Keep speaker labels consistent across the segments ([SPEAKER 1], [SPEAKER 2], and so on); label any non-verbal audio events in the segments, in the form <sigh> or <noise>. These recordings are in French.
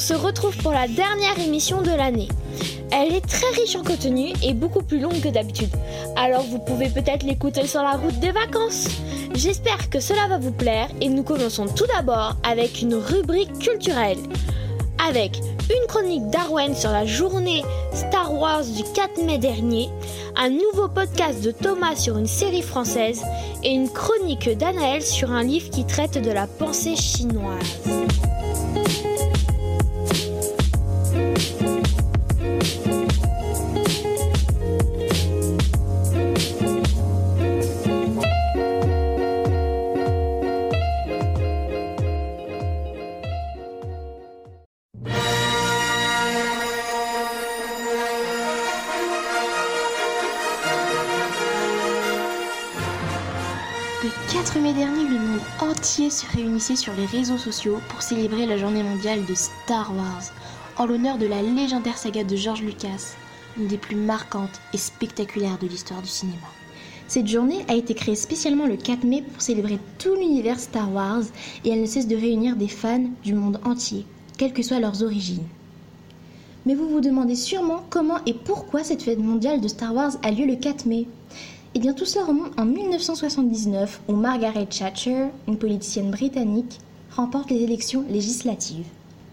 [SPEAKER 1] se retrouve pour la dernière émission de l'année. Elle est très riche en contenu et beaucoup plus longue que d'habitude. Alors vous pouvez peut-être l'écouter sur la route des vacances. J'espère que cela va vous plaire et nous commençons tout d'abord avec une rubrique culturelle. Avec une chronique d'Arwen sur la journée Star Wars du 4 mai dernier, un nouveau podcast de Thomas sur une série française et une chronique d'Anaël sur un livre qui traite de la pensée chinoise.
[SPEAKER 2] Sur les réseaux sociaux pour célébrer la journée mondiale de Star Wars, en l'honneur de la légendaire saga de George Lucas, l'une des plus marquantes et spectaculaires de l'histoire du cinéma. Cette journée a été créée spécialement le 4 mai pour célébrer tout l'univers Star Wars et elle ne cesse de réunir des fans du monde entier, quelles que soient leurs origines. Mais vous vous demandez sûrement comment et pourquoi cette fête mondiale de Star Wars a lieu le 4 mai eh bien, tout cela remonte en 1979 où Margaret Thatcher, une politicienne britannique, remporte les élections législatives.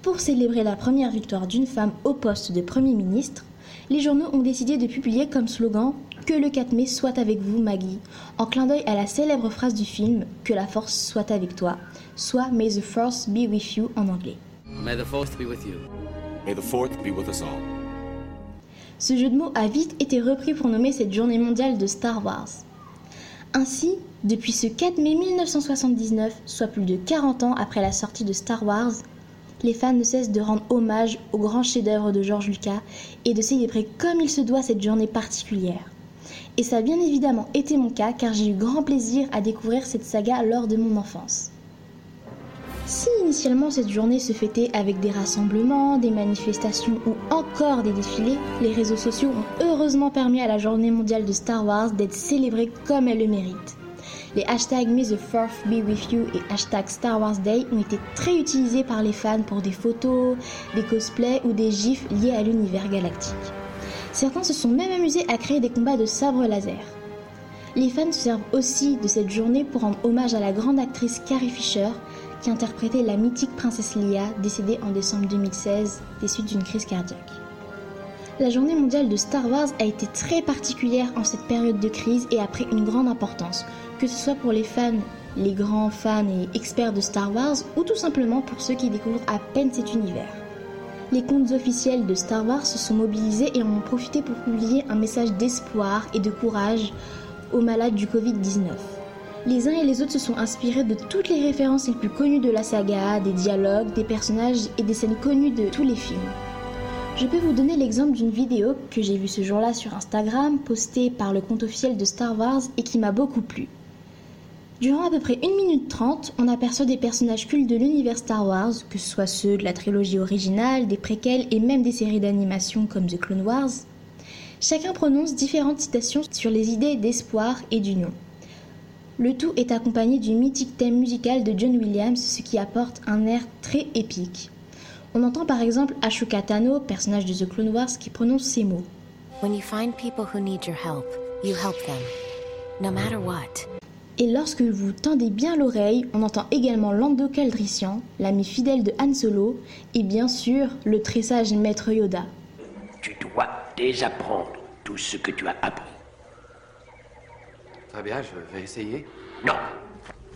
[SPEAKER 2] Pour célébrer la première victoire d'une femme au poste de Premier ministre, les journaux ont décidé de publier comme slogan Que le 4 mai soit avec vous, Maggie, en clin d'œil à la célèbre phrase du film Que la force soit avec toi, soit May the force be with you en anglais.
[SPEAKER 3] May the fourth be with you.
[SPEAKER 4] May the fourth be with us all.
[SPEAKER 2] Ce jeu de mots a vite été repris pour nommer cette journée mondiale de Star Wars. Ainsi, depuis ce 4 mai 1979, soit plus de 40 ans après la sortie de Star Wars, les fans ne cessent de rendre hommage au grand chef-d'œuvre de George Lucas et de célébrer comme il se doit cette journée particulière. Et ça a bien évidemment été mon cas car j'ai eu grand plaisir à découvrir cette saga lors de mon enfance. Si initialement cette journée se fêtait avec des rassemblements, des manifestations ou encore des défilés, les réseaux sociaux ont heureusement permis à la journée mondiale de Star Wars d'être célébrée comme elle le mérite. Les hashtags May the Fourth Be With You et hashtag Star Wars Day ont été très utilisés par les fans pour des photos, des cosplays ou des gifs liés à l'univers galactique. Certains se sont même amusés à créer des combats de sabre laser. Les fans se servent aussi de cette journée pour rendre hommage à la grande actrice Carrie Fisher qui interprétait la mythique princesse Leia, décédée en décembre 2016 des suites d'une crise cardiaque. La journée mondiale de Star Wars a été très particulière en cette période de crise et a pris une grande importance, que ce soit pour les fans, les grands fans et experts de Star Wars, ou tout simplement pour ceux qui découvrent à peine cet univers. Les comptes officiels de Star Wars se sont mobilisés et en ont profité pour publier un message d'espoir et de courage aux malades du Covid-19 les uns et les autres se sont inspirés de toutes les références les plus connues de la saga, des dialogues, des personnages et des scènes connues de tous les films. Je peux vous donner l'exemple d'une vidéo que j'ai vue ce jour-là sur Instagram, postée par le compte officiel de Star Wars et qui m'a beaucoup plu. Durant à peu près 1 minute 30, on aperçoit des personnages cultes de l'univers Star Wars, que ce soit ceux de la trilogie originale, des préquels et même des séries d'animation comme The Clone Wars. Chacun prononce différentes citations sur les idées d'espoir et d'union. Le tout est accompagné du mythique thème musical de John Williams, ce qui apporte un air très épique. On entend par exemple Ashoka Tano, personnage de The Clone Wars, qui prononce ces mots.
[SPEAKER 5] When you find people who need your help, you help them, no matter what.
[SPEAKER 2] Et lorsque vous tendez bien l'oreille, on entend également Lando Calrissian, l'ami fidèle de Han Solo, et bien sûr le très sage maître Yoda.
[SPEAKER 6] Tu dois désapprendre tout ce que tu as appris.
[SPEAKER 3] Très bien, je vais essayer.
[SPEAKER 6] Non,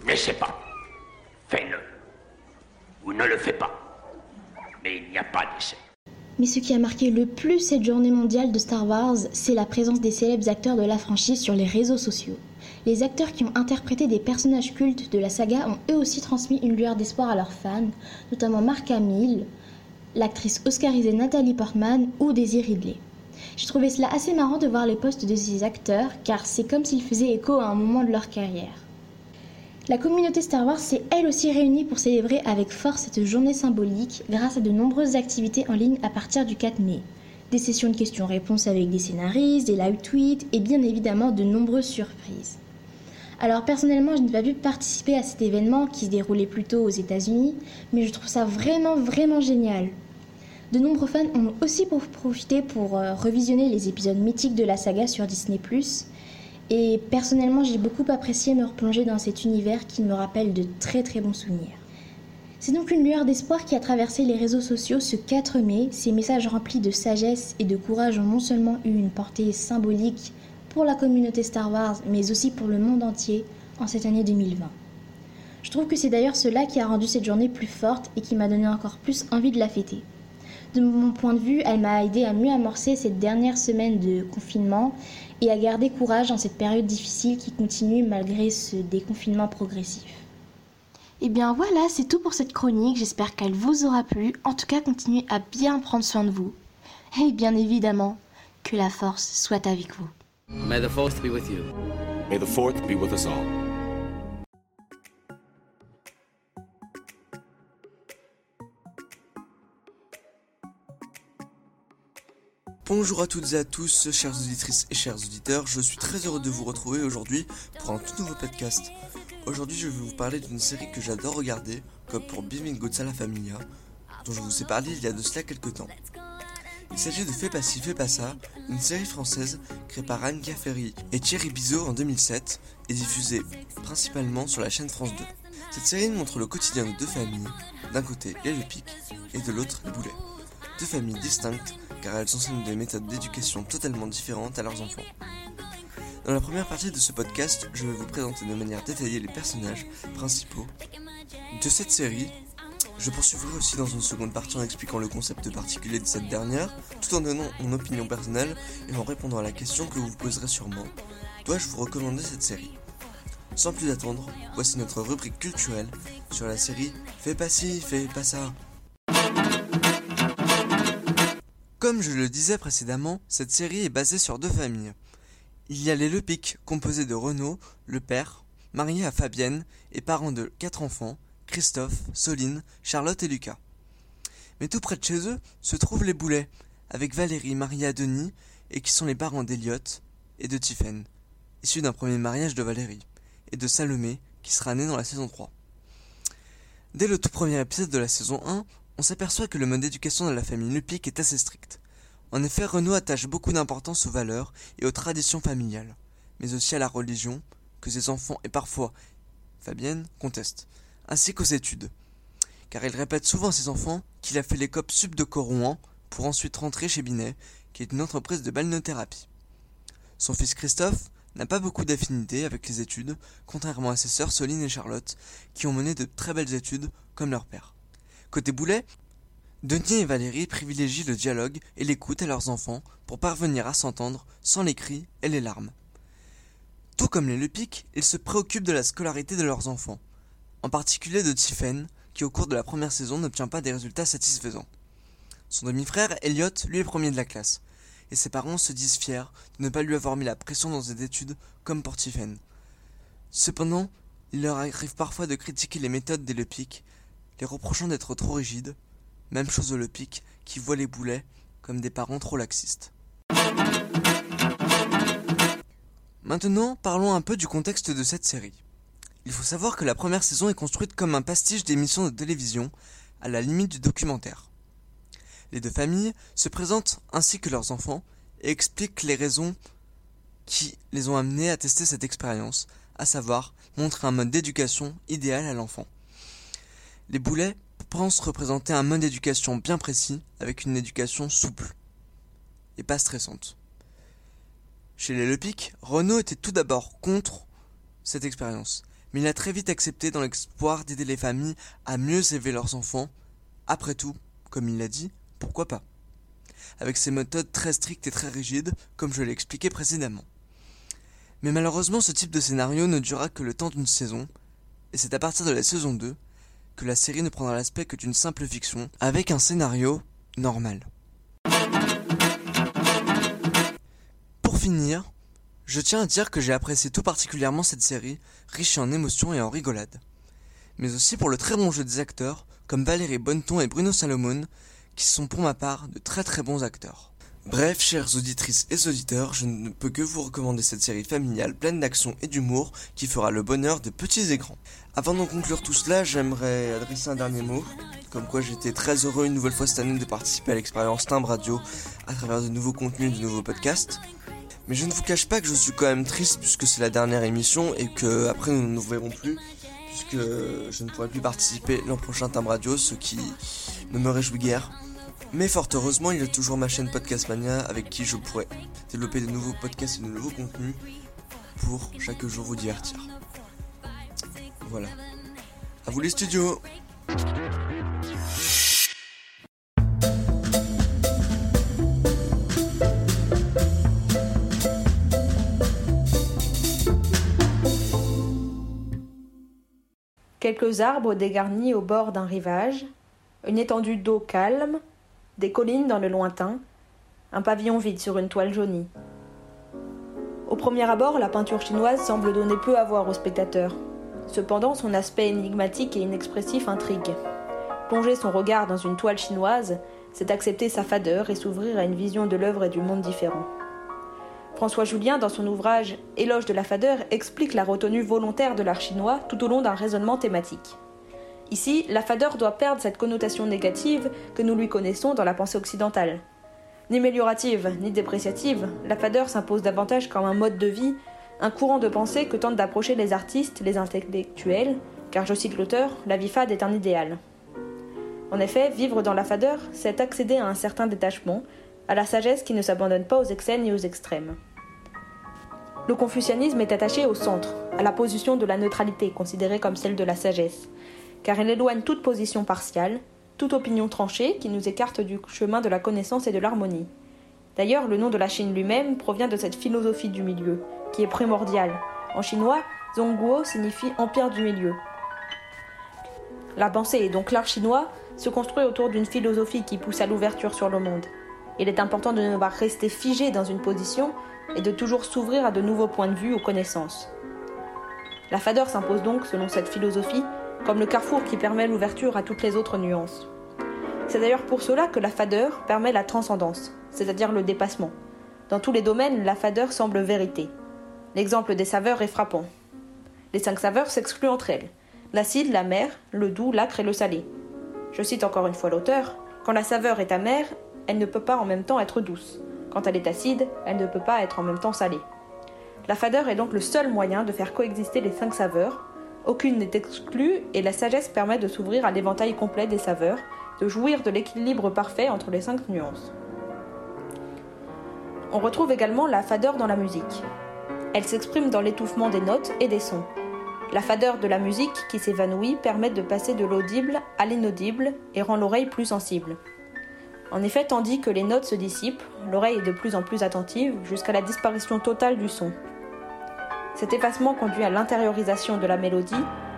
[SPEAKER 6] n'essaie pas. Fais-le. Ou ne le fais pas. Mais il n'y a pas d'essai.
[SPEAKER 2] Mais ce qui a marqué le plus cette journée mondiale de Star Wars, c'est la présence des célèbres acteurs de la franchise sur les réseaux sociaux. Les acteurs qui ont interprété des personnages cultes de la saga ont eux aussi transmis une lueur d'espoir à leurs fans, notamment Mark Hamill, l'actrice oscarisée Nathalie Portman ou Daisy Ridley. J'ai trouvé cela assez marrant de voir les postes de ces acteurs, car c'est comme s'ils faisaient écho à un moment de leur carrière. La communauté Star Wars s'est elle aussi réunie pour célébrer avec force cette journée symbolique grâce à de nombreuses activités en ligne à partir du 4 mai. Des sessions de questions-réponses avec des scénaristes, des live tweets et bien évidemment de nombreuses surprises. Alors personnellement, je n'ai pas pu participer à cet événement qui se déroulait plutôt aux États-Unis, mais je trouve ça vraiment vraiment génial. De nombreux fans ont aussi profité pour euh, revisionner les épisodes mythiques de la saga sur Disney ⁇ et personnellement j'ai beaucoup apprécié me replonger dans cet univers qui me rappelle de très très bons souvenirs. C'est donc une lueur d'espoir qui a traversé les réseaux sociaux ce 4 mai. Ces messages remplis de sagesse et de courage ont non seulement eu une portée symbolique pour la communauté Star Wars, mais aussi pour le monde entier en cette année 2020. Je trouve que c'est d'ailleurs cela qui a rendu cette journée plus forte et qui m'a donné encore plus envie de la fêter. De mon point de vue, elle m'a aidé à mieux amorcer cette dernière semaine de confinement et à garder courage en cette période difficile qui continue malgré ce déconfinement progressif. Et eh bien voilà, c'est tout pour cette chronique. J'espère qu'elle vous aura plu. En tout cas, continuez à bien prendre soin de vous. Et bien évidemment, que la force soit avec vous.
[SPEAKER 3] May the force be with you.
[SPEAKER 4] May the fourth be with us all.
[SPEAKER 7] Bonjour à toutes et à tous, chères auditrices et chers auditeurs, je suis très heureux de vous retrouver aujourd'hui pour un tout nouveau podcast. Aujourd'hui, je vais vous parler d'une série que j'adore regarder, comme pour Bienvenuto la Familia, dont je vous ai parlé il y a de cela quelques temps. Il s'agit de Fais pas ci, fais pas ça, une série française créée par Anne Ferry et Thierry Bizot en 2007 et diffusée principalement sur la chaîne France 2. Cette série montre le quotidien de deux familles, d'un côté les Lepic et de l'autre les Boulets. Deux familles distinctes car elles enseignent des méthodes d'éducation totalement différentes à leurs enfants. Dans la première partie de ce podcast, je vais vous présenter de manière détaillée les personnages principaux de cette série. Je poursuivrai aussi dans une seconde partie en expliquant le concept particulier de cette dernière, tout en donnant mon opinion personnelle et en répondant à la question que vous vous poserez sûrement. Dois-je vous recommander cette série? Sans plus attendre, voici notre rubrique culturelle sur la série Fais pas ci, fais pas ça. Comme je le disais précédemment, cette série est basée sur deux familles. Il y a les Lepic, composés de Renaud, le père, marié à Fabienne et parents de quatre enfants, Christophe, Soline, Charlotte et Lucas. Mais tout près de chez eux se trouvent les Boulets, avec Valérie mariée à Denis et qui sont les parents d'Eliott et de Tiphaine, issus d'un premier mariage de Valérie, et de Salomé qui sera née dans la saison 3. Dès le tout premier épisode de la saison 1, on s'aperçoit que le mode d'éducation de la famille Lepic est assez strict. En effet, Renaud attache beaucoup d'importance aux valeurs et aux traditions familiales, mais aussi à la religion, que ses enfants et parfois Fabienne contestent, ainsi qu'aux études. Car il répète souvent à ses enfants qu'il a fait les copes sub de Corouan pour ensuite rentrer chez Binet, qui est une entreprise de balnéothérapie. Son fils Christophe n'a pas beaucoup d'affinité avec les études, contrairement à ses sœurs Soline et Charlotte, qui ont mené de très belles études comme leur père. Côté Boulet, Denis et Valérie privilégient le dialogue et l'écoute à leurs enfants pour parvenir à s'entendre sans les cris et les larmes. Tout comme les Lepic, ils se préoccupent de la scolarité de leurs enfants, en particulier de Tiphaine, qui au cours de la première saison n'obtient pas des résultats satisfaisants. Son demi-frère, Elliot, lui est premier de la classe, et ses parents se disent fiers de ne pas lui avoir mis la pression dans ses études comme pour Tiphaine. Cependant, il leur arrive parfois de critiquer les méthodes des Lepic, les reprochant d'être trop rigides, même chose Pic, qui voit les boulets comme des parents trop laxistes. Maintenant, parlons un peu du contexte de cette série. Il faut savoir que la première saison est construite comme un pastiche d'émissions de télévision, à la limite du documentaire. Les deux familles se présentent ainsi que leurs enfants et expliquent les raisons qui les ont amenés à tester cette expérience, à savoir montrer un mode d'éducation idéal à l'enfant. Les boulets pense représenter un mode d'éducation bien précis, avec une éducation souple et pas stressante. Chez les Lepic, Renault était tout d'abord contre cette expérience, mais il a très vite accepté dans l'espoir d'aider les familles à mieux élever leurs enfants. Après tout, comme il l'a dit, pourquoi pas? Avec ses méthodes très strictes et très rigides, comme je l'ai expliqué précédemment. Mais malheureusement, ce type de scénario ne durera que le temps d'une saison, et c'est à partir de la saison 2 que la série ne prendra l'aspect que d'une simple fiction, avec un scénario normal. Pour finir, je tiens à dire que j'ai apprécié tout particulièrement cette série, riche en émotions et en rigolade. Mais aussi pour le très bon jeu des acteurs, comme Valérie Bonneton et Bruno Salomon, qui sont pour ma part de très très bons acteurs. Bref, chères auditrices et auditeurs, je ne peux que vous recommander cette série familiale pleine d'action et d'humour qui fera le bonheur de petits et grands. Avant d'en conclure tout cela, j'aimerais adresser un dernier mot, comme quoi j'étais très heureux une nouvelle fois cette année de participer à l'expérience Timbre Radio à travers de nouveaux contenus, de nouveaux podcasts. Mais je ne vous cache pas que je suis quand même triste puisque c'est la dernière émission et que après nous ne nous verrons plus puisque je ne pourrai plus participer l'an prochain Timbre Radio, ce qui ne me réjouit guère. Mais fort heureusement, il y a toujours ma chaîne Podcast Mania avec qui je pourrais développer de nouveaux podcasts et de nouveaux contenus pour chaque jour vous divertir. Voilà. À vous les studios
[SPEAKER 8] Quelques arbres dégarnis au bord d'un rivage, une étendue d'eau calme, des collines dans le lointain, un pavillon vide sur une toile jaunie. Au premier abord, la peinture chinoise semble donner peu à voir au spectateur. Cependant, son aspect énigmatique et inexpressif intrigue. Plonger son regard dans une toile chinoise, c'est accepter sa fadeur et s'ouvrir à une vision de l'œuvre et du monde différent. François Julien, dans son ouvrage Éloge de la fadeur, explique la retenue volontaire de l'art chinois tout au long d'un raisonnement thématique. Ici, la fadeur doit perdre cette connotation négative que nous lui connaissons dans la pensée occidentale. Ni améliorative, ni dépréciative, la fadeur s'impose davantage comme un mode de vie, un courant de pensée que tentent d'approcher les artistes, les intellectuels, car je cite l'auteur, la vie fade est un idéal. En effet, vivre dans la fadeur, c'est accéder à un certain détachement, à la sagesse qui ne s'abandonne pas aux excès ni aux extrêmes. Le confucianisme est attaché au centre, à la position de la neutralité, considérée comme celle de la sagesse, car elle éloigne toute position partiale, toute opinion tranchée qui nous écarte du chemin de la connaissance et de l'harmonie. D'ailleurs, le nom de la Chine lui-même provient de cette philosophie du milieu, qui est primordiale. En chinois, Zhongguo signifie empire du milieu. La pensée et donc l'art chinois se construit autour d'une philosophie qui pousse à l'ouverture sur le monde. Il est important de ne pas rester figé dans une position et de toujours s'ouvrir à de nouveaux points de vue ou connaissances. La fadeur s'impose donc, selon cette philosophie, comme le carrefour qui permet l'ouverture à toutes les autres nuances. C'est d'ailleurs pour cela que la fadeur permet la transcendance, c'est-à-dire le dépassement. Dans tous les domaines, la fadeur semble vérité. L'exemple des saveurs est frappant. Les cinq saveurs s'excluent entre elles l'acide, la mer, le doux, l'acre et le salé. Je cite encore une fois l'auteur Quand la saveur est amère, elle ne peut pas en même temps être douce. Quand elle est acide, elle ne peut pas être en même temps salée. La fadeur est donc le seul moyen de faire coexister les cinq saveurs. Aucune n'est exclue et la sagesse permet de s'ouvrir à l'éventail complet des saveurs, de jouir de l'équilibre parfait entre les cinq nuances. On retrouve également la fadeur dans la musique. Elle s'exprime dans l'étouffement des notes et des sons. La fadeur de la musique qui s'évanouit permet de passer de l'audible à l'inaudible et rend l'oreille plus sensible. En effet, tandis que les notes se dissipent, l'oreille est de plus en plus attentive jusqu'à la disparition totale du son. Cet effacement conduit à l'intériorisation de la mélodie,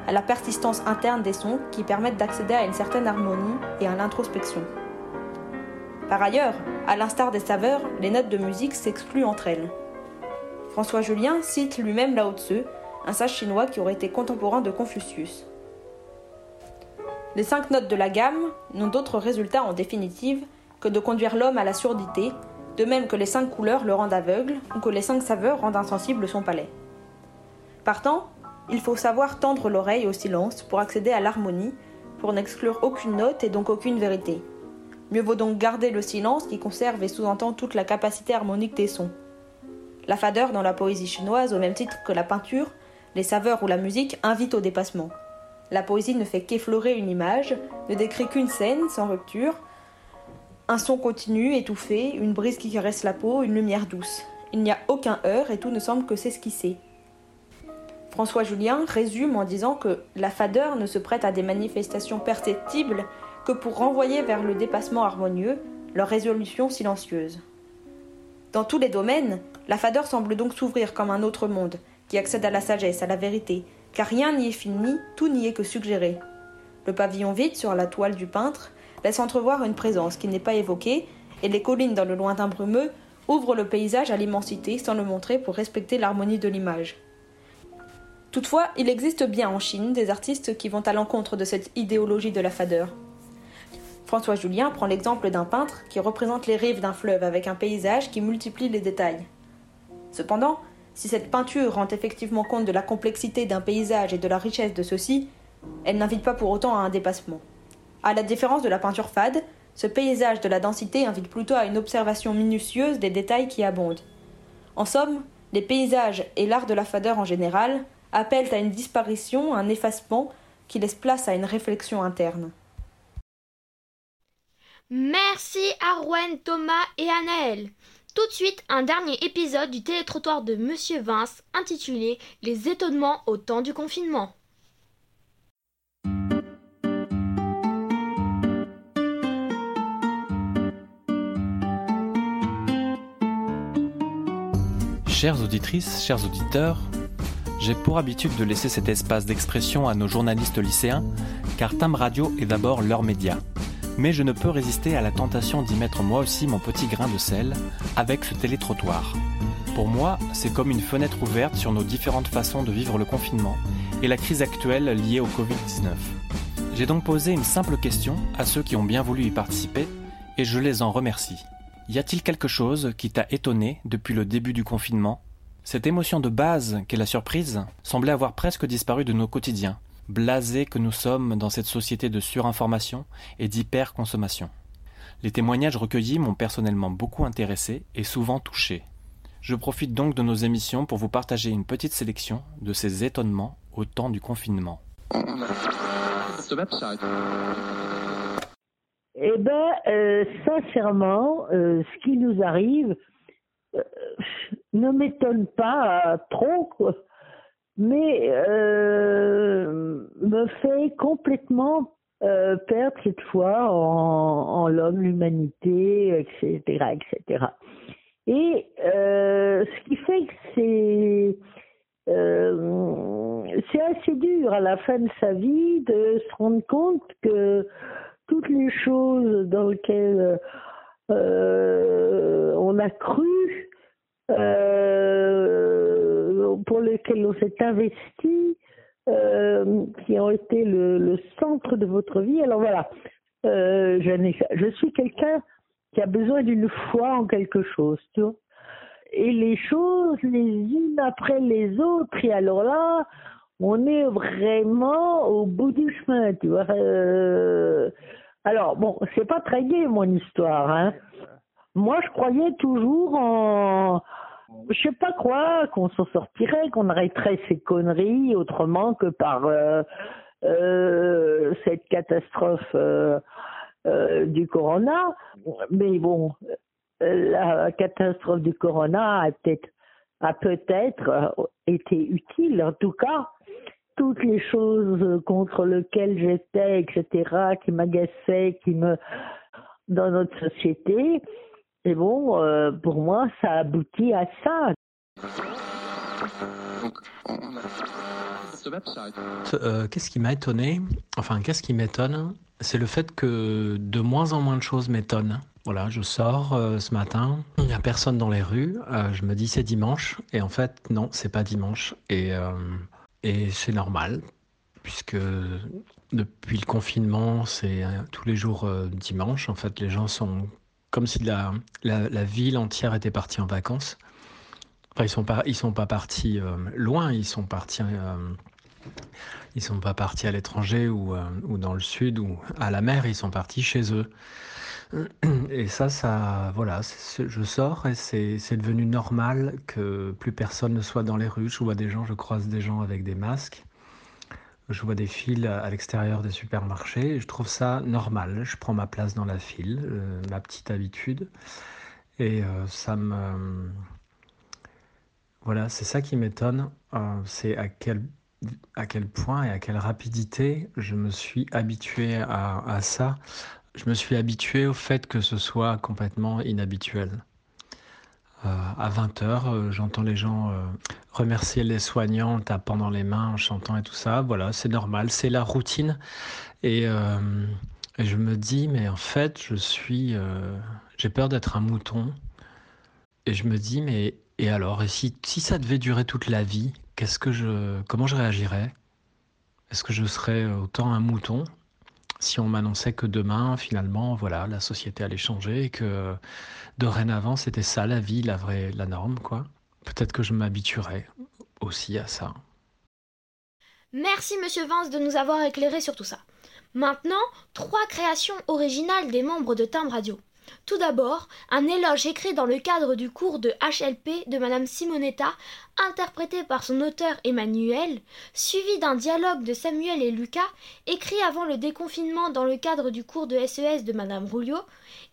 [SPEAKER 8] à la persistance interne des sons qui permettent d'accéder à une certaine harmonie et à l'introspection. Par ailleurs, à l'instar des saveurs, les notes de musique s'excluent entre elles. François Julien cite lui-même Lao Tzu, un sage chinois qui aurait été contemporain de Confucius. Les cinq notes de la gamme n'ont d'autre résultat en définitive que de conduire l'homme à la surdité, de même que les cinq couleurs le rendent aveugle ou que les cinq saveurs rendent insensible son palais. Partant, il faut savoir tendre l'oreille au silence pour accéder à l'harmonie, pour n'exclure aucune note et donc aucune vérité. Mieux vaut donc garder le silence qui conserve et sous-entend toute la capacité harmonique des sons. La fadeur dans la poésie chinoise, au même titre que la peinture, les saveurs ou la musique invitent au dépassement. La poésie ne fait qu'effleurer une image, ne décrit qu'une scène sans rupture, un son continu, étouffé, une brise qui caresse la peau, une lumière douce. Il n'y a aucun heurt et tout ne semble que s'esquisser. François Julien résume en disant que la fadeur ne se prête à des manifestations perceptibles que pour renvoyer vers le dépassement harmonieux, leur résolution silencieuse. Dans tous les domaines, la fadeur semble donc s'ouvrir comme un autre monde, qui accède à la sagesse, à la vérité, car rien n'y est fini, tout n'y est que suggéré. Le pavillon vide sur la toile du peintre laisse entrevoir une présence qui n'est pas évoquée, et les collines dans le lointain brumeux ouvrent le paysage à l'immensité sans le montrer pour respecter l'harmonie de l'image. Toutefois, il existe bien en Chine des artistes qui vont à l'encontre de cette idéologie de la fadeur. François Julien prend l'exemple d'un peintre qui représente les rives d'un fleuve avec un paysage qui multiplie les détails. Cependant, si cette peinture rend effectivement compte de la complexité d'un paysage et de la richesse de ceux-ci, elle n'invite pas pour autant à un dépassement. À la différence de la peinture fade, ce paysage de la densité invite plutôt à une observation minutieuse des détails qui abondent. En somme, les paysages et l'art de la fadeur en général appellent à une disparition, un effacement qui laisse place à une réflexion interne.
[SPEAKER 1] Merci Arwen, Thomas et Anaël. Tout de suite, un dernier épisode du télétrottoir de Monsieur Vince intitulé Les étonnements au temps du confinement.
[SPEAKER 9] Chères auditrices, chers auditeurs, j'ai pour habitude de laisser cet espace d'expression à nos journalistes lycéens, car Tam Radio est d'abord leur média. Mais je ne peux résister à la tentation d'y mettre moi aussi mon petit grain de sel avec ce télétrottoir. Pour moi, c'est comme une fenêtre ouverte sur nos différentes façons de vivre le confinement et la crise actuelle liée au Covid-19. J'ai donc posé une simple question à ceux qui ont bien voulu y participer et je les en remercie. Y a-t-il quelque chose qui t'a étonné depuis le début du confinement? Cette émotion de base qu'est la surprise semblait avoir presque disparu de nos quotidiens, blasés que nous sommes dans cette société de surinformation et d'hyperconsommation. Les témoignages recueillis m'ont personnellement beaucoup intéressé et souvent touché. Je profite donc de nos émissions pour vous partager une petite sélection de ces étonnements au temps du confinement.
[SPEAKER 10] Eh bien, euh, sincèrement, euh, ce qui nous arrive euh, ne m'étonne pas trop. Quoi mais euh, me fait complètement euh, perdre cette foi en, l'homme, l'humanité, etc., etc. Et euh, ce qui fait que c'est assez dur à la fin de sa vie de se rendre compte que toutes les choses dans lesquelles on a cru pour lesquels on s'est investi, euh, qui ont été le, le, centre de votre vie. Alors voilà, euh, je, je, suis quelqu'un qui a besoin d'une foi en quelque chose, tu vois. Et les choses les unes après les autres, et alors là, on est vraiment au bout du chemin, tu vois. Euh, alors bon, c'est pas très gai mon histoire, hein. Moi, je croyais toujours en, je sais pas quoi, qu'on s'en sortirait, qu'on arrêterait ces conneries autrement que par euh, euh, cette catastrophe euh, euh du corona. Mais bon, la catastrophe du corona a peut-être a peut-être été utile. En tout cas, toutes les choses contre lesquelles j'étais, etc., qui m'agaçaient, qui me dans notre société, et bon, euh, pour moi, ça aboutit à ça.
[SPEAKER 11] Euh, qu'est-ce qui m'a étonné Enfin, qu'est-ce qui m'étonne C'est le fait que de moins en moins de choses m'étonnent. Voilà, je sors euh, ce matin, il n'y a personne dans les rues, je me dis c'est dimanche, et en fait, non, c'est pas dimanche. Et, et c'est normal, puisque depuis le confinement, c'est tous les jours dimanche. En fait, les gens sont comme si la, ville entière était partie en vacances. Ils sont pas, ils sont pas partis euh, loin, ils sont euh, sont pas partis à l'étranger ou, euh, ou dans le sud ou à la mer, ils sont partis chez eux. <clears throat> Et ça, ça, voilà, je sors et c'est devenu normal que plus personne ne soit dans les rues. Je vois des gens, je croise des gens avec des masques. Je vois des files à l'extérieur des supermarchés. je trouve ça normal. Je prends ma place dans la file, euh, ma petite habitude. Et euh, ça me. Voilà, c'est ça qui m'étonne. Euh, c'est à quel, à quel point et à quelle rapidité je me suis habitué à, à ça. Je me suis habitué au fait que ce soit complètement inhabituel. Euh, à 20h, euh, j'entends les gens euh, remercier les soignants en tapant dans les mains, en chantant et tout ça. Voilà, c'est normal, c'est la routine. Et, je me dis, mais en fait, je suis. J'ai peur d'être un mouton. Et je me dis, mais et alors Et si, si ça devait durer toute la vie, qu'est-ce que je, comment je réagirais? Est-ce que je serais autant un mouton? Si on m'annonçait que demain, finalement, voilà, la société allait changer et que dorénavant, c'était ça la vie, la vraie, la norme, quoi. Peut-être que je m'habituerais aussi à ça.
[SPEAKER 1] Merci Monsieur Vance de nous avoir éclairé sur tout ça. Maintenant, trois créations originales des membres de Timbre Radio. Tout d'abord, un éloge écrit dans le cadre du cours de HLP de Madame Simonetta, interprété par son auteur Emmanuel, suivi d'un dialogue de Samuel et Lucas, écrit avant le déconfinement dans le cadre du cours de SES de Madame Rouliot,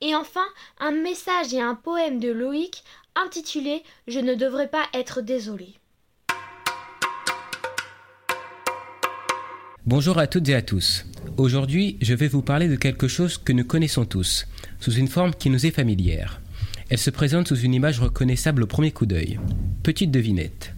[SPEAKER 1] et enfin un message et un poème de Loïc intitulé Je ne devrais pas être désolé.
[SPEAKER 12] Bonjour à toutes et à tous. Aujourd'hui, je vais vous parler de quelque chose que nous connaissons tous, sous une forme qui nous est familière. Elle se présente sous une image reconnaissable au premier coup d'œil. Petite devinette.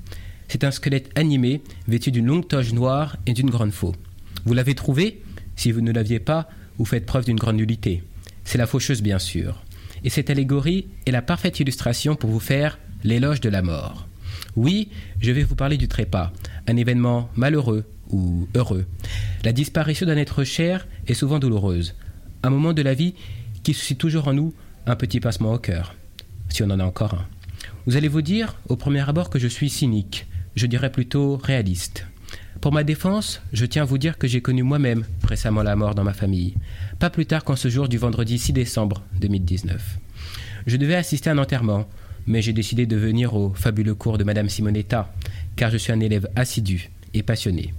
[SPEAKER 12] C'est un squelette animé, vêtu d'une longue toge noire et d'une grande faux. Vous l'avez trouvé? Si vous ne l'aviez pas, vous faites preuve d'une grande nullité. C'est la faucheuse, bien sûr. Et cette allégorie est la parfaite illustration pour vous faire l'éloge de la mort. Oui, je vais vous parler du trépas, un événement malheureux, ou heureux. La disparition d'un être cher est souvent douloureuse, un moment de la vie qui suscite toujours en nous un petit passement au cœur, si on en a encore un. Vous allez vous dire, au premier abord, que je suis cynique, je dirais plutôt réaliste. Pour ma défense, je tiens à vous dire que j'ai connu moi-même récemment la mort dans ma famille, pas plus tard qu'en ce jour du vendredi 6 décembre 2019. Je devais assister à un enterrement, mais j'ai décidé de venir au fabuleux cours de Madame Simonetta, car je suis un élève assidu et passionné.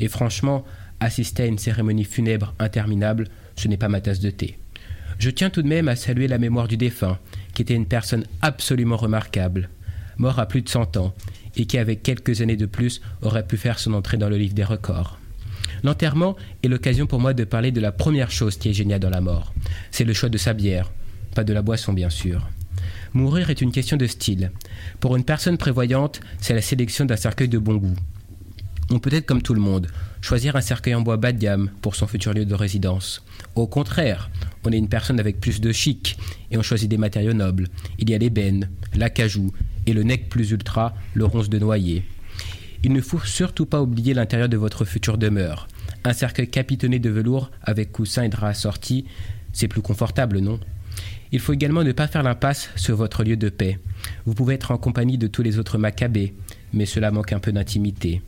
[SPEAKER 12] Et franchement, assister à une cérémonie funèbre interminable, ce n'est pas ma tasse de thé. Je tiens tout de même à saluer la mémoire du défunt, qui était une personne absolument remarquable, mort à plus de 100 ans, et qui, avec quelques années de plus, aurait pu faire son entrée dans le livre des records. L'enterrement est l'occasion pour moi de parler de la première chose qui est géniale dans la mort. C'est le choix de sa bière, pas de la boisson bien sûr. Mourir est une question de style. Pour une personne prévoyante, c'est la sélection d'un cercueil de bon goût. On peut être comme tout le monde, choisir un cercueil en bois bas de gamme pour son futur lieu de résidence. Au contraire, on est une personne avec plus de chic et on choisit des matériaux nobles. Il y a l'ébène, l'acajou et le nec plus ultra, le ronce de noyer. Il ne faut surtout pas oublier l'intérieur de votre future demeure. Un cercueil capitonné de velours avec coussin et drap assortis, c'est plus confortable, non? Il faut également ne pas faire l'impasse sur votre lieu de paix. Vous pouvez être en compagnie de tous les autres macabées, mais cela manque un peu d'intimité.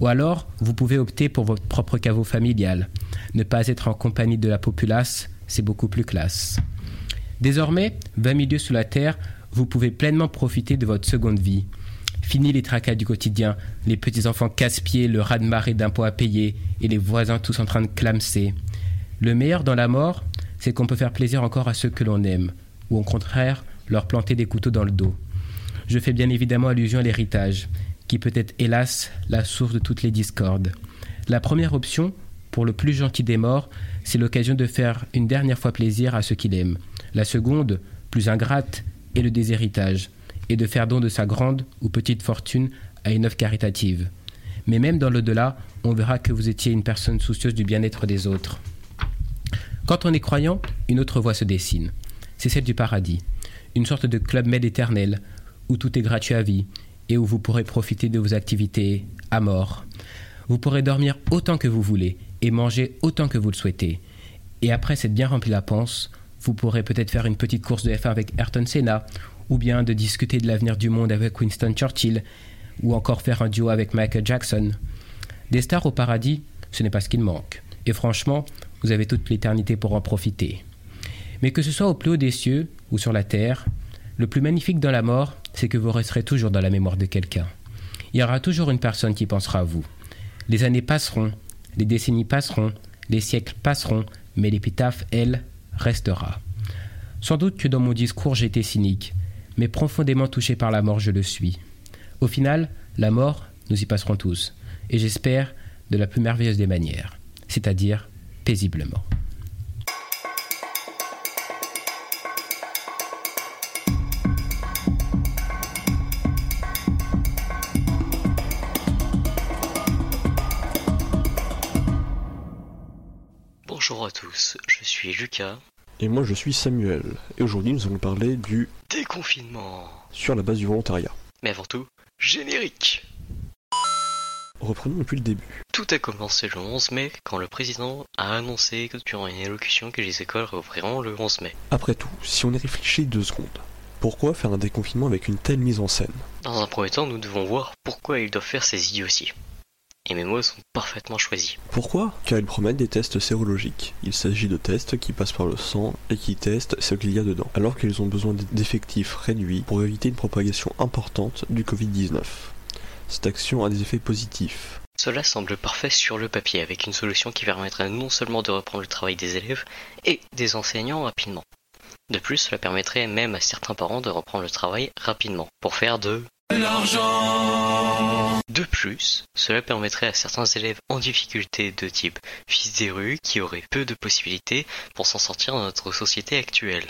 [SPEAKER 12] Ou alors, vous pouvez opter pour votre propre caveau familial. Ne pas être en compagnie de la populace, c'est beaucoup plus classe. Désormais, 20 milieux sous la terre, vous pouvez pleinement profiter de votre seconde vie. Fini les tracas du quotidien, les petits-enfants casse-pieds, le raz-de-marée d'impôts à payer et les voisins tous en train de clamser. Le meilleur dans la mort, c'est qu'on peut faire plaisir encore à ceux que l'on aime, ou au contraire, leur planter des couteaux dans le dos. Je fais bien évidemment allusion à l'héritage, qui peut être hélas la source de toutes les discordes. La première option, pour le plus gentil des morts, c'est l'occasion de faire une dernière fois plaisir à ceux qu'il aime. La seconde, plus ingrate, est le déshéritage, et de faire don de sa grande ou petite fortune à une œuvre caritative. Mais même dans l'au-delà, on verra que vous étiez une personne soucieuse du bien-être des autres. Quand on est croyant, une autre voie se dessine. C'est celle du paradis, une sorte de club med éternel, où tout est gratuit à vie, et où vous pourrez profiter de vos activités à mort. Vous pourrez dormir autant que vous voulez et manger autant que vous le souhaitez. Et après s'être bien rempli la panse, vous pourrez peut-être faire une petite course de F1 avec Ayrton Senna, ou bien de discuter de l'avenir du monde avec Winston Churchill, ou encore faire un duo avec Michael Jackson. Des stars au paradis, ce n'est pas ce qu'il manque. Et franchement, vous avez toute l'éternité pour en profiter. Mais que ce soit au plus haut des cieux ou sur la terre, le plus magnifique dans la mort, c'est que vous resterez toujours dans la mémoire de quelqu'un. Il y aura toujours une personne qui pensera à vous. Les années passeront, les décennies passeront, les siècles passeront, mais l'épitaphe, elle, restera. Sans doute que dans mon discours été cynique, mais profondément touché par la mort je le suis. Au final, la mort, nous y passerons tous, et j'espère de la plus merveilleuse des manières, c'est-à-dire paisiblement.
[SPEAKER 13] Suis Lucas.
[SPEAKER 14] Et moi je suis Samuel. Et aujourd'hui nous allons parler du
[SPEAKER 13] déconfinement
[SPEAKER 14] sur la base du volontariat.
[SPEAKER 13] Mais avant tout, générique
[SPEAKER 14] reprenons depuis le début.
[SPEAKER 13] Tout a commencé le 11 mai quand le président a annoncé que durant une élocution que les écoles rouvriront le 11 mai.
[SPEAKER 14] Après tout, si on y réfléchit deux secondes, pourquoi faire un déconfinement avec une telle mise en scène?
[SPEAKER 13] Dans un premier temps, nous devons voir pourquoi ils doivent faire ces idioties. Et mes mots sont parfaitement choisis.
[SPEAKER 14] Pourquoi Car ils promettent des tests sérologiques. Il s'agit de tests qui passent par le sang et qui testent ce qu'il y a dedans, alors qu'ils ont besoin d'effectifs réduits pour éviter une propagation importante du Covid-19. Cette action a des effets positifs.
[SPEAKER 13] Cela semble parfait sur le papier, avec une solution qui permettrait non seulement de reprendre le travail des élèves et des enseignants rapidement. De plus, cela permettrait même à certains parents de reprendre le travail rapidement, pour faire de. De plus, cela permettrait à certains élèves en difficulté de type fils des rues qui auraient peu de possibilités pour s'en sortir dans notre société actuelle.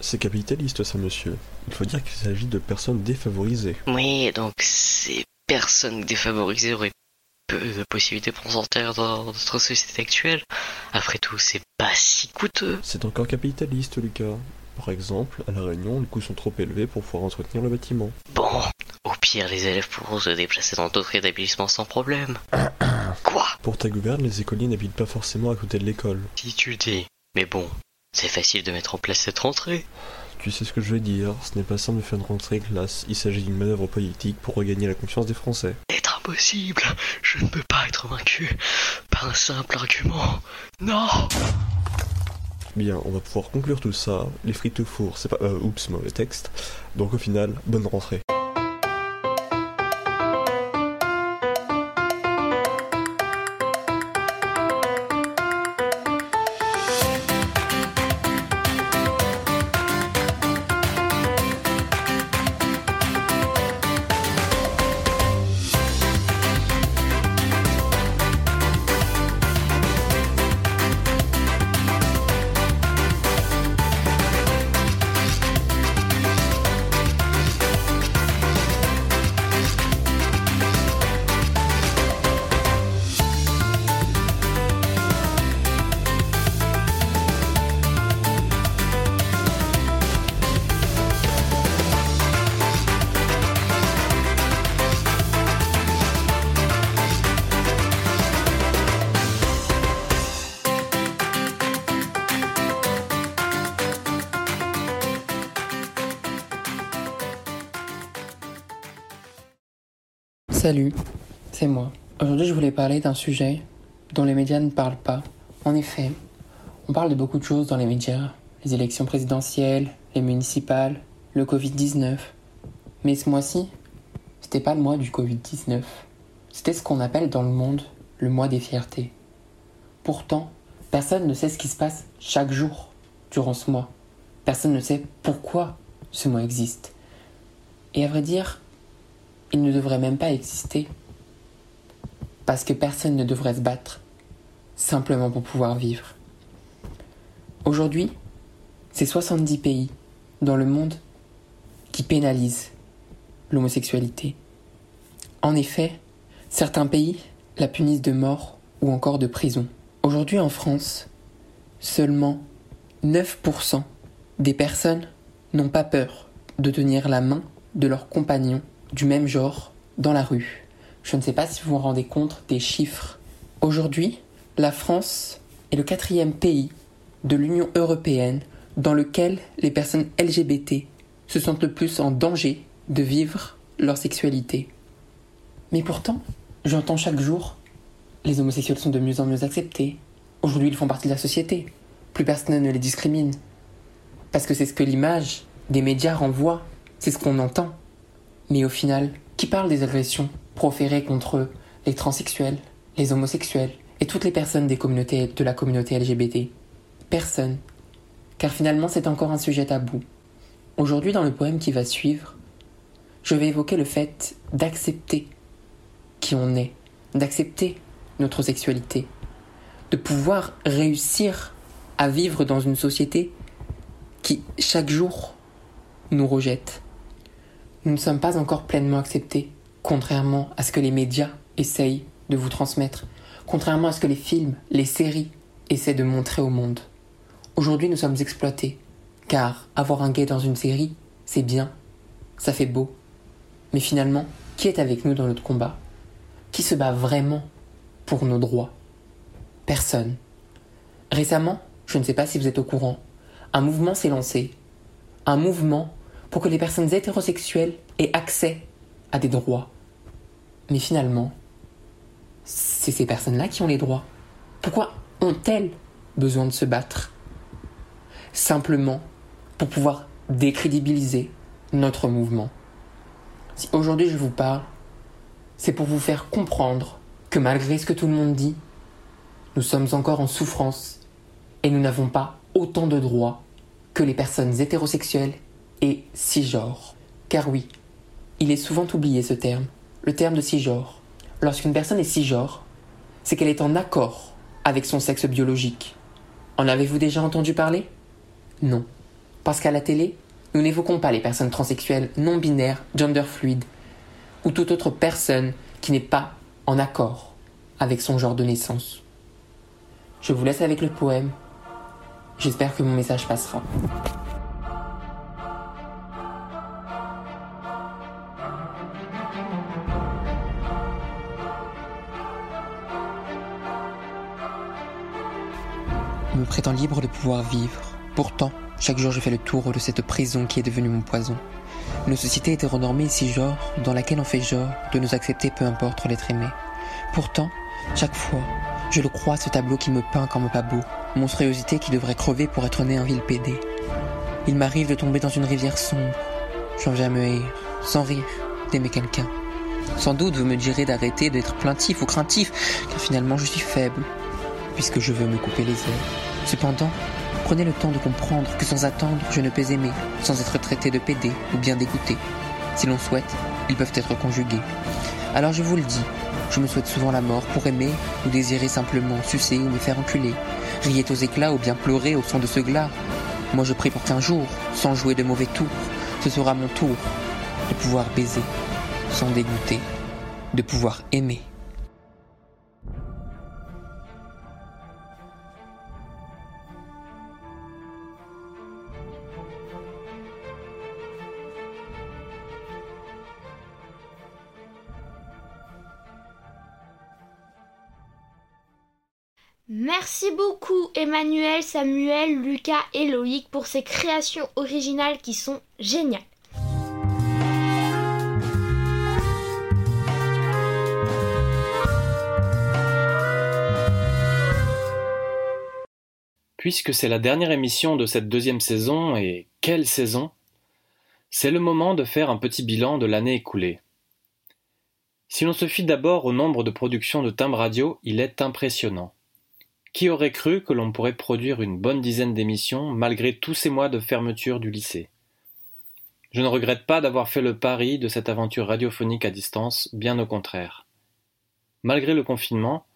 [SPEAKER 14] C'est capitaliste ça monsieur. Il faut dire qu'il s'agit de personnes défavorisées.
[SPEAKER 13] Oui, donc ces personnes défavorisées auraient peu de possibilités pour s'en sortir dans notre société actuelle. Après tout, c'est pas si coûteux.
[SPEAKER 14] C'est encore capitaliste Lucas. Par exemple, à La Réunion, les coûts sont trop élevés pour pouvoir entretenir le bâtiment.
[SPEAKER 13] Bon, au pire, les élèves pourront se déplacer dans d'autres établissements sans problème. <clears throat> Quoi?
[SPEAKER 14] Pour ta gouverne, les écoliers n'habitent pas forcément à côté de l'école.
[SPEAKER 13] Si tu dis. Mais bon, c'est facile de mettre en place cette rentrée.
[SPEAKER 14] Tu sais ce que je veux dire, ce n'est pas simple de faire une rentrée classe, il s'agit d'une manœuvre politique pour regagner la confiance des Français.
[SPEAKER 13] C'est impossible, je ne peux pas être vaincu par un simple argument. Non
[SPEAKER 14] Bien, on va pouvoir conclure tout ça. Les frites au four, c'est pas... Euh, oups, mauvais texte. Donc au final, bonne rentrée.
[SPEAKER 15] Salut, c'est moi. Aujourd'hui, je voulais parler d'un sujet dont les médias ne parlent pas. En effet, on parle de beaucoup de choses dans les médias les élections présidentielles, les municipales, le Covid-19. Mais ce mois-ci, c'était pas le mois du Covid-19. C'était ce qu'on appelle dans le monde le mois des fiertés. Pourtant, personne ne sait ce qui se passe chaque jour durant ce mois. Personne ne sait pourquoi ce mois existe. Et à vrai dire, il ne devrait même pas exister. Parce que personne ne devrait se battre, simplement pour pouvoir vivre. Aujourd'hui, c'est 70 pays dans le monde qui pénalisent l'homosexualité. En effet, certains pays la punissent de mort ou encore de prison. Aujourd'hui en France, seulement 9% des personnes n'ont pas peur de tenir la main de leur compagnon du même genre dans la rue. Je ne sais pas si vous vous rendez compte des chiffres. Aujourd'hui, la France est le quatrième pays de l'Union européenne dans lequel les personnes LGBT se sentent le plus en danger de vivre leur sexualité. Mais pourtant, j'entends chaque jour, les homosexuels sont de mieux en mieux acceptés. Aujourd'hui, ils font partie de la société. Plus personne ne les discrimine. Parce que c'est ce que l'image des médias renvoie, c'est ce qu'on entend. Mais au final, qui parle des agressions proférées contre les transsexuels, les homosexuels et toutes les personnes de la communauté LGBT Personne. Car finalement, c'est encore un sujet tabou. Aujourd'hui, dans le poème qui va suivre, je vais évoquer le fait d'accepter qui on est, d'accepter notre sexualité, de pouvoir réussir à vivre dans une société qui, chaque jour, nous rejette nous ne sommes pas encore pleinement acceptés, contrairement à ce que les médias essayent de vous transmettre, contrairement à ce que les films, les séries essaient de montrer au monde. Aujourd'hui, nous sommes exploités, car avoir un gay dans une série, c'est bien, ça fait beau. Mais finalement, qui est avec nous dans notre combat? Qui se bat vraiment pour nos droits? Personne. Récemment, je ne sais pas si vous êtes au courant, un mouvement s'est lancé. Un mouvement pour que les personnes hétérosexuelles aient accès à des droits. Mais finalement, c'est ces personnes-là qui ont les droits. Pourquoi ont-elles besoin de se battre Simplement pour pouvoir décrédibiliser notre mouvement? Si aujourd'hui je vous parle, c'est pour vous faire comprendre que malgré ce que tout le monde dit, nous sommes encore en souffrance et nous n'avons pas autant de droits que les personnes hétérosexuelles et cisgenres. Car oui, il est souvent oublié ce terme, le terme de cisgenre. Lorsqu'une personne est cisgenre, c'est qu'elle est en accord avec son sexe biologique. En avez-vous déjà entendu parler? Non. Parce qu'à la télé, nous n'évoquons pas les personnes transsexuelles, non binaires, gender fluide, ou toute autre personne qui n'est pas en accord avec son genre de naissance. Je vous laisse avec le poème. J'espère que mon message passera. Me prétend libre de pouvoir vivre. Pourtant, chaque jour je fais le tour de cette prison qui est devenue mon poison. Une société hétéronormée si genre, dans laquelle on fait genre de nous accepter peu importe l'être aimé. Pourtant, chaque fois, je le crois ce tableau qui me peint comme pas beau, monstruosité qui devrait crever pour être né un vil pédé. Il m'arrive de tomber dans une rivière sombre. J'en viens me haïr, sans rire, d'aimer quelqu'un. Sans doute vous me direz d'arrêter d'être plaintif ou craintif, car finalement je suis faible, puisque je veux me couper les ailes. Cependant, prenez le temps de comprendre que sans attendre, je ne peux aimer, sans être traité de pédé ou bien dégoûté. Si l'on souhaite, ils peuvent être conjugués. Alors je vous le dis, je me souhaite souvent la mort pour aimer ou désirer simplement sucer ou me faire enculer. Riez aux éclats ou bien pleurer au son de ce glas. Moi je prie pour qu'un jour, sans jouer de mauvais tours, ce sera mon tour de pouvoir baiser sans dégoûter, de pouvoir aimer.
[SPEAKER 1] Merci beaucoup Emmanuel, Samuel, Lucas et Loïc pour ces créations originales qui sont géniales.
[SPEAKER 9] Puisque c'est la dernière émission de cette deuxième saison, et quelle saison? C'est le moment de faire un petit bilan de l'année écoulée. Si l'on se fie d'abord au nombre de productions de timbres radio, il est impressionnant. Qui aurait cru que l'on pourrait produire une bonne dizaine d'émissions malgré tous ces mois de fermeture du lycée? Je ne regrette pas d'avoir fait le pari de cette aventure radiophonique à distance, bien au contraire. Malgré le confinement,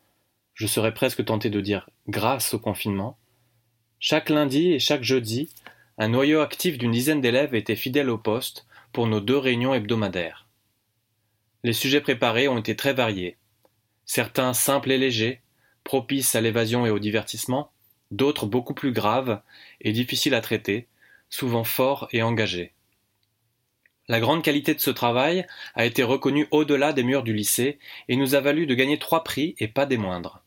[SPEAKER 9] je serais presque tenté de dire grâce au confinement, chaque lundi et chaque jeudi, un noyau actif d'une dizaine d'élèves était fidèle au poste pour nos deux réunions hebdomadaires. Les sujets préparés ont été très variés, certains simples et légers, propices à l'évasion et au divertissement, d'autres beaucoup plus graves et difficiles à traiter, souvent forts et engagés. La grande qualité de ce travail a été reconnue au-delà des murs du lycée et nous a valu de gagner trois prix et pas des moindres.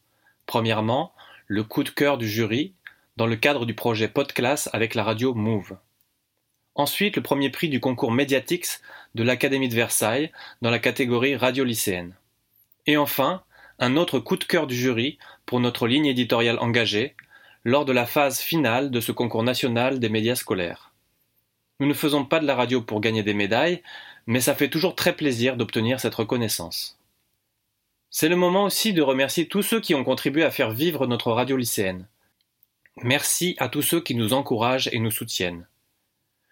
[SPEAKER 9] Premièrement, le coup de cœur du jury dans le cadre du projet Podclass avec la radio Move. Ensuite, le premier prix du concours Mediatix de l'Académie de Versailles dans la catégorie radio lycéenne. Et enfin, un autre coup de cœur du jury pour notre ligne éditoriale engagée lors de la phase finale de ce concours national des médias scolaires. Nous ne faisons pas de la radio pour gagner des médailles, mais ça fait toujours très plaisir d'obtenir cette reconnaissance. C'est le moment aussi de remercier tous ceux qui ont contribué à faire vivre notre radio lycéenne. Merci à tous ceux qui nous encouragent et nous soutiennent.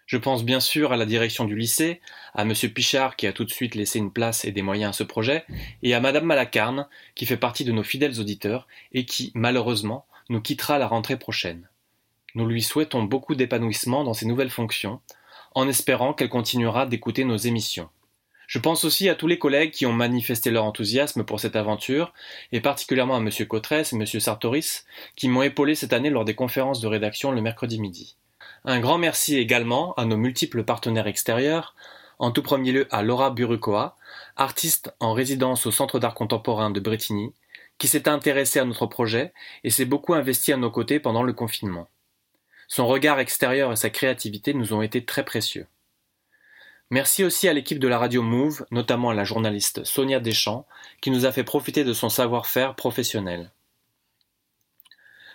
[SPEAKER 9] Je pense bien sûr à la direction du lycée, à M. Pichard qui a tout de suite laissé une place et des moyens à ce projet, et à Mme Malacarne qui fait partie de nos fidèles auditeurs et qui, malheureusement, nous quittera la rentrée prochaine. Nous lui souhaitons beaucoup d'épanouissement dans ses nouvelles fonctions, en espérant qu'elle continuera d'écouter nos émissions. Je pense aussi à tous les collègues qui ont manifesté leur enthousiasme pour cette aventure, et particulièrement à M. Cotresse et M. Sartoris, qui m'ont épaulé cette année lors des conférences de rédaction le mercredi midi. Un grand merci également à nos multiples partenaires extérieurs, En tout premier lieu à Laura Burukoa, artiste en résidence au Centre d'art contemporain de Bretigny, qui s'est intéressée à notre projet et s'est beaucoup investie à nos côtés pendant le confinement. Son regard extérieur et sa créativité nous ont été très précieux. Merci aussi à l'équipe de la radio Move, notamment à la journaliste Sonia Deschamps, qui nous a fait profiter de son savoir-faire professionnel.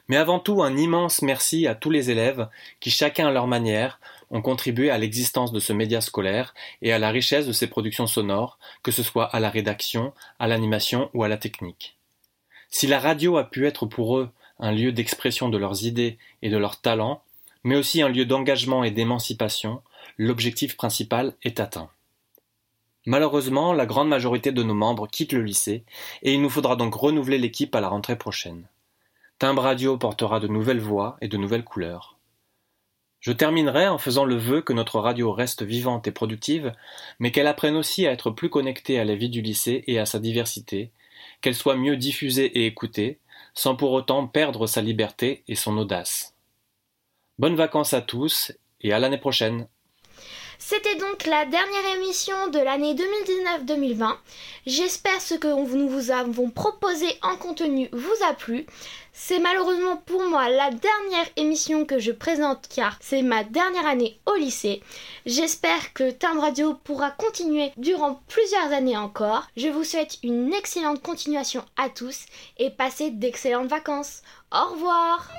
[SPEAKER 9] Mais avant tout, un immense merci à tous les élèves qui, chacun à leur manière, ont contribué à l'existence de ce média scolaire et à la richesse de ses productions sonores, que ce soit à la rédaction, à l'animation ou à la technique. Si la radio a pu être pour eux un lieu d'expression de leurs idées et de leurs talents, mais aussi un lieu d'engagement et d'émancipation, l'objectif principal est atteint. Malheureusement, la grande majorité de nos membres quittent le lycée et il nous faudra donc renouveler l'équipe à la rentrée prochaine. Timbre Radio portera de nouvelles voix et de nouvelles couleurs. Je terminerai en faisant le vœu que notre radio reste vivante et productive, mais qu'elle apprenne aussi à être plus connectée à la vie du lycée et à sa diversité, qu'elle soit mieux diffusée et écoutée, sans pour autant perdre sa liberté et son audace. Bonnes vacances à tous et à l'année prochaine.
[SPEAKER 1] C'était donc la dernière émission de l'année 2019-2020. J'espère ce que nous vous avons proposé en contenu vous a plu. C'est malheureusement pour moi la dernière émission que je présente car c'est ma dernière année au lycée. J'espère que Timbre Radio pourra continuer durant plusieurs années encore. Je vous souhaite une excellente continuation à tous et passez d'excellentes vacances. Au revoir